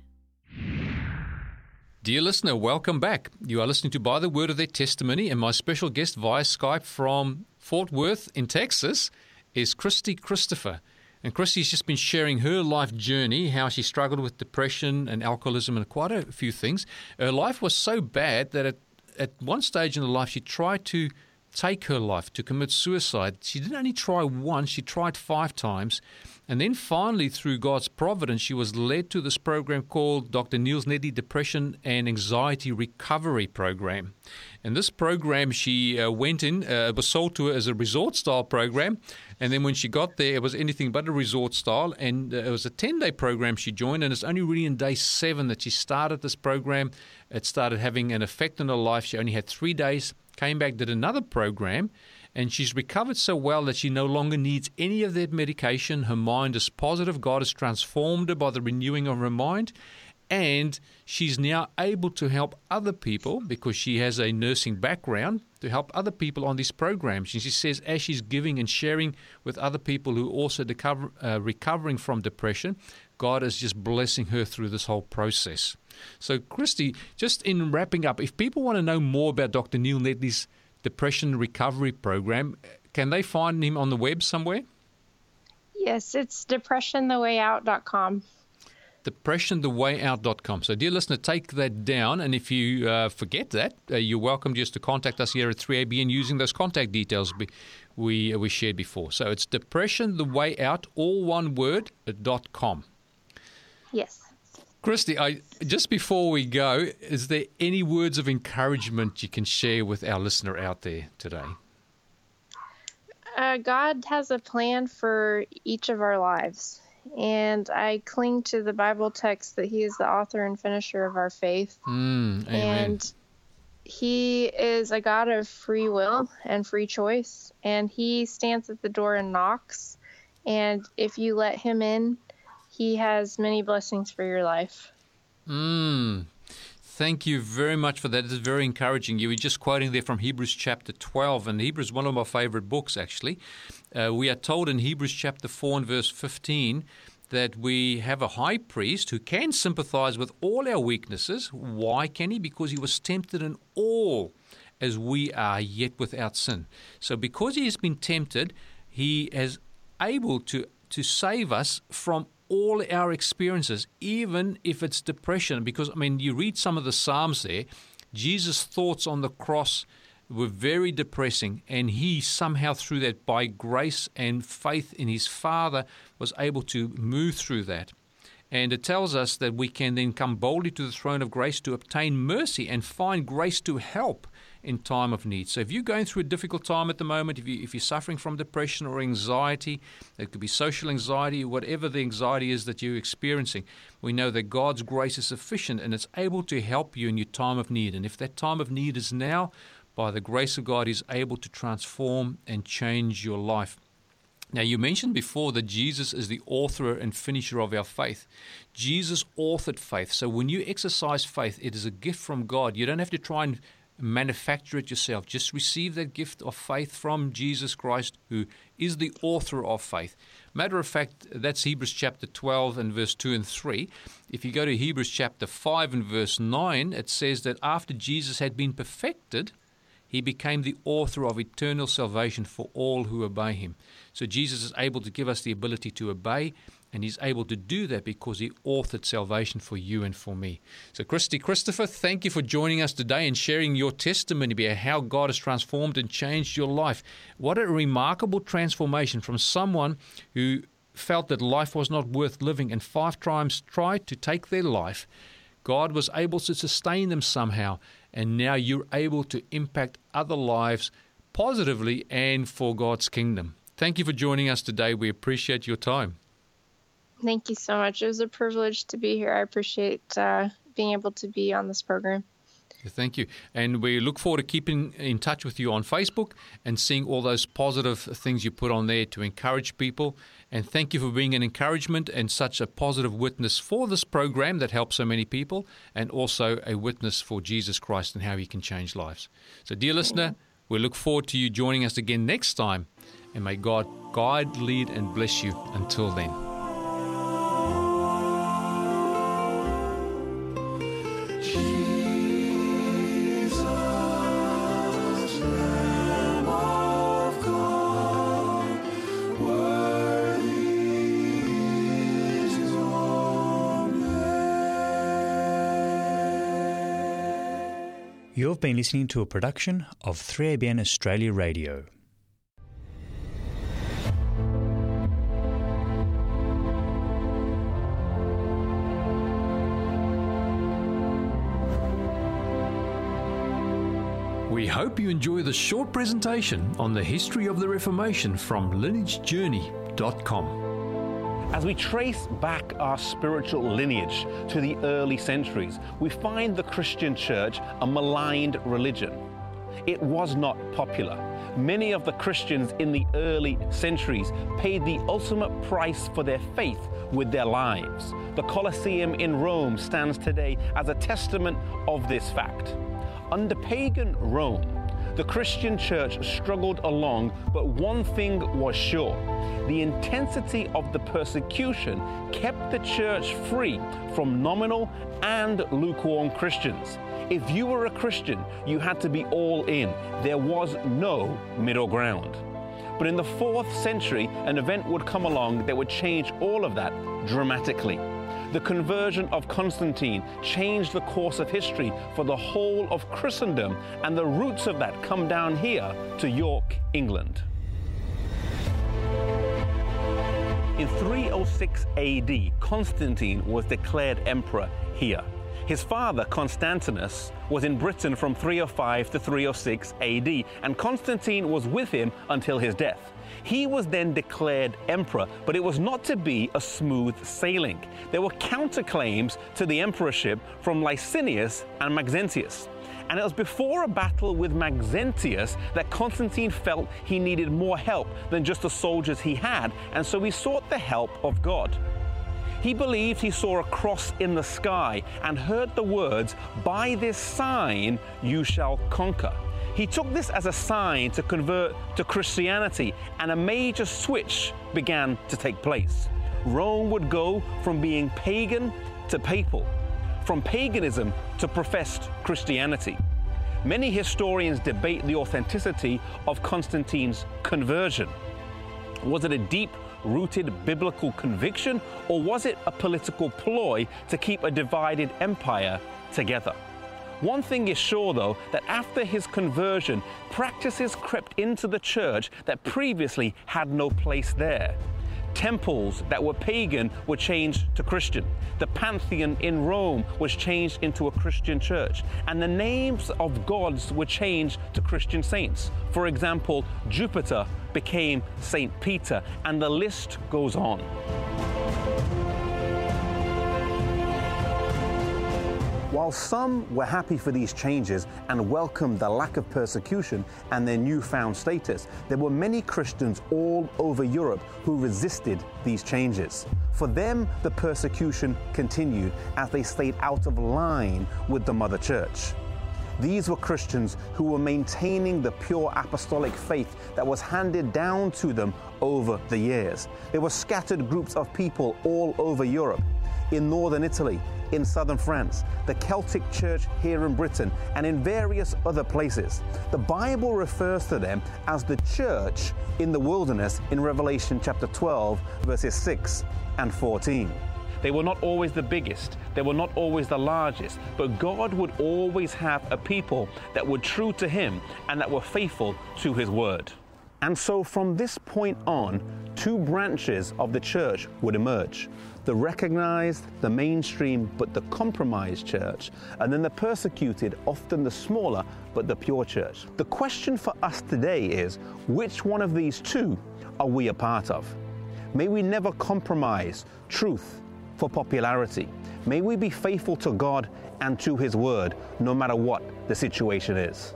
S2: Dear listener, welcome back. You are listening to By the Word of Their Testimony, and my special guest via Skype from Fort Worth in Texas is Christy Christopher. And Christy's just been sharing her life journey, how she struggled with depression and alcoholism and quite a few things. Her life was so bad that at, at one stage in her life, she tried to take her life, to commit suicide. She didn't only try once, she tried five times. And then finally, through God's providence, she was led to this program called Dr. Neil Nedley Depression and Anxiety Recovery Program. And this program she uh, went in, uh, was sold to her as a resort style program. And then when she got there, it was anything but a resort style. And uh, it was a 10 day program she joined. And it's only really in day seven that she started this program. It started having an effect on her life. She only had three days, came back, did another program and she's recovered so well that she no longer needs any of that medication. Her mind is positive. God has transformed her by the renewing of her mind. And she's now able to help other people because she has a nursing background to help other people on these programs. And she says, as she's giving and sharing with other people who also recover, uh, recovering from depression, God is just blessing her through this whole process. So, Christy, just in wrapping up, if people want to know more about Dr. Neil Nedley's depression recovery program. Can they find him on the web somewhere?
S3: Yes, it's depressionthewayout.com.
S2: Depressionthewayout.com. So, dear listener, take that down. And if you uh, forget that, uh, you're welcome just to contact us here at 3ABN using those contact details we, we, uh, we shared before. So, it's depressionthewayout, all one word, dot com.
S3: Yes.
S2: Christy, I, just before we go, is there any words of encouragement you can share with our listener out there today?
S3: Uh, God has a plan for each of our lives, and I cling to the Bible text that He is the author and finisher of our faith.
S2: Mm,
S3: and He is a God of free will and free choice, and He stands at the door and knocks. And if you let Him in, he has many blessings for your life.
S2: Mm. Thank you very much for that. It's very encouraging. You were just quoting there from Hebrews chapter 12, and Hebrews is one of my favorite books, actually. Uh, we are told in Hebrews chapter 4 and verse 15 that we have a high priest who can sympathize with all our weaknesses. Why can he? Because he was tempted in all as we are, yet without sin. So, because he has been tempted, he is able to to save us from all our experiences, even if it's depression. Because, I mean, you read some of the Psalms there, Jesus' thoughts on the cross were very depressing, and he somehow, through that, by grace and faith in his Father, was able to move through that. And it tells us that we can then come boldly to the throne of grace to obtain mercy and find grace to help in time of need. So if you're going through a difficult time at the moment, if, you, if you're suffering from depression or anxiety, it could be social anxiety, whatever the anxiety is that you're experiencing, we know that God's grace is sufficient and it's able to help you in your time of need. And if that time of need is now, by the grace of God, is able to transform and change your life. Now, you mentioned before that Jesus is the author and finisher of our faith. Jesus authored faith. So, when you exercise faith, it is a gift from God. You don't have to try and manufacture it yourself. Just receive that gift of faith from Jesus Christ, who is the author of faith. Matter of fact, that's Hebrews chapter 12 and verse 2 and 3. If you go to Hebrews chapter 5 and verse 9, it says that after Jesus had been perfected, he became the author of eternal salvation for all who obey him. So Jesus is able to give us the ability to obey, and he's able to do that because he authored salvation for you and for me. So, Christy Christopher, thank you for joining us today and sharing your testimony about how God has transformed and changed your life. What a remarkable transformation from someone who felt that life was not worth living and five times tried to take their life. God was able to sustain them somehow and now you're able to impact other lives positively and for God's kingdom. Thank you for joining us today. We appreciate your time.
S3: Thank you so much. It was a privilege to be here. I appreciate uh, being able to be on this program.
S2: Thank you. And we look forward to keeping in touch with you on Facebook and seeing all those positive things you put on there to encourage people. And thank you for being an encouragement and such a positive witness for this program that helps so many people, and also a witness for Jesus Christ and how he can change lives. So, dear listener, we look forward to you joining us again next time. And may God guide, lead, and bless you until then.
S5: You've been listening to a production of 3ABN Australia Radio.
S2: We hope you enjoy the short presentation on the history of the Reformation from lineagejourney.com.
S6: As we trace back our spiritual lineage to the early centuries, we find the Christian church a maligned religion. It was not popular. Many of the Christians in the early centuries paid the ultimate price for their faith with their lives. The Colosseum in Rome stands today as a testament of this fact. Under pagan Rome, the Christian church struggled along, but one thing was sure the intensity of the persecution kept the church free from nominal and lukewarm Christians. If you were a Christian, you had to be all in. There was no middle ground. But in the fourth century, an event would come along that would change all of that dramatically. The conversion of Constantine changed the course of history for the whole of Christendom, and the roots of that come down here to York, England. In 306 AD, Constantine was declared emperor here. His father, Constantius, was in Britain from 305 to 306 AD, and Constantine was with him until his death. He was then declared emperor, but it was not to be a smooth sailing. There were counterclaims to the emperorship from Licinius and Maxentius. And it was before a battle with Maxentius that Constantine felt he needed more help than just the soldiers he had, and so he sought the help of God. He believed he saw a cross in the sky and heard the words, By this sign you shall conquer. He took this as a sign to convert to Christianity, and a major switch began to take place. Rome would go from being pagan to papal, from paganism to professed Christianity. Many historians debate the authenticity of Constantine's conversion. Was it a deep rooted biblical conviction, or was it a political ploy to keep a divided empire together? One thing is sure, though, that after his conversion, practices crept into the church that previously had no place there. Temples that were pagan were changed to Christian. The Pantheon in Rome was changed into a Christian church. And the names of gods were changed to Christian saints. For example, Jupiter became St. Peter, and the list goes on. While some were happy for these changes and welcomed the lack of persecution and their newfound status, there were many Christians all over Europe who resisted these changes. For them, the persecution continued as they stayed out of line with the Mother Church. These were Christians who were maintaining the pure apostolic faith that was handed down to them over the years. There were scattered groups of people all over Europe, in northern Italy, in southern France, the Celtic Church here in Britain, and in various other places. The Bible refers to them as the church in the wilderness in Revelation chapter 12, verses 6 and 14. They were not always the biggest, they were not always the largest, but God would always have a people that were true to Him and that were faithful to His word. And so from this point on, two branches of the church would emerge the recognized, the mainstream, but the compromised church, and then the persecuted, often the smaller, but the pure church. The question for us today is which one of these two are we a part of? May we never compromise truth for popularity. May we be faithful to God and to His Word, no matter what the situation is.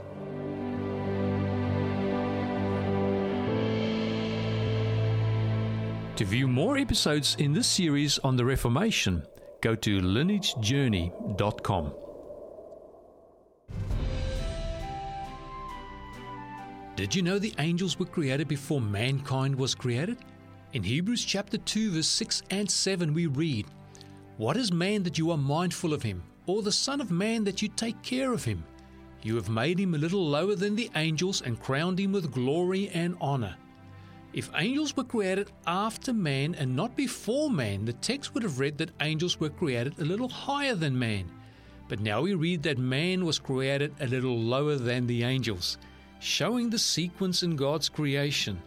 S2: To view more episodes in this series on the Reformation, go to lineagejourney.com. Did you know the angels were created before mankind was created? In Hebrews chapter 2 verse 6 and 7 we read, What is man that you are mindful of him, or the son of man that you take care of him? You have made him a little lower than the angels and crowned him with glory and honor. If angels were created after man and not before man, the text would have read that angels were created a little higher than man. But now we read that man was created a little lower than the angels, showing the sequence in God's creation.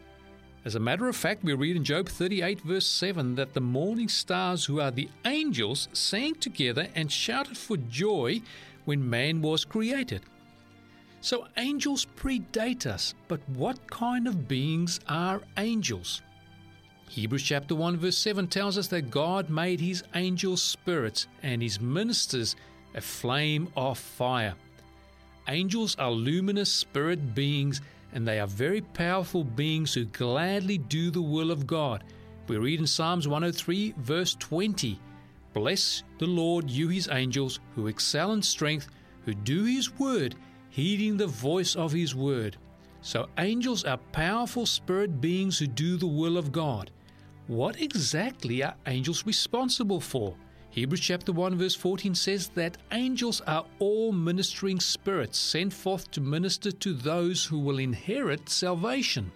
S2: As a matter of fact, we read in Job 38, verse 7, that the morning stars, who are the angels, sang together and shouted for joy when man was created. So angels predate us, but what kind of beings are angels? Hebrews chapter 1 verse 7 tells us that God made his angels spirits and his ministers a flame of fire. Angels are luminous spirit beings and they are very powerful beings who gladly do the will of God. We read in Psalms 103 verse 20, Bless the Lord, you his angels, who excel in strength, who do his word heeding the voice of His word. So, angels are powerful spirit beings who do the will of God. What exactly are angels responsible for? Hebrews chapter 1 verse 14 says that angels are all ministering spirits sent forth to minister to those who will inherit salvation.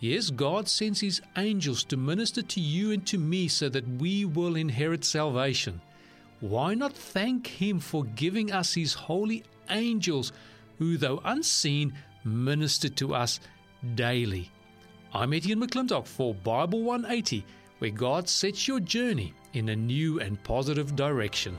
S2: Yes, God sends his angels to minister to you and to me so that we will inherit salvation. Why not thank him for giving us his holy angels who, though unseen, ministered to us daily. I'm Etienne McClintock for Bible 180, where God sets your journey in a new and positive direction.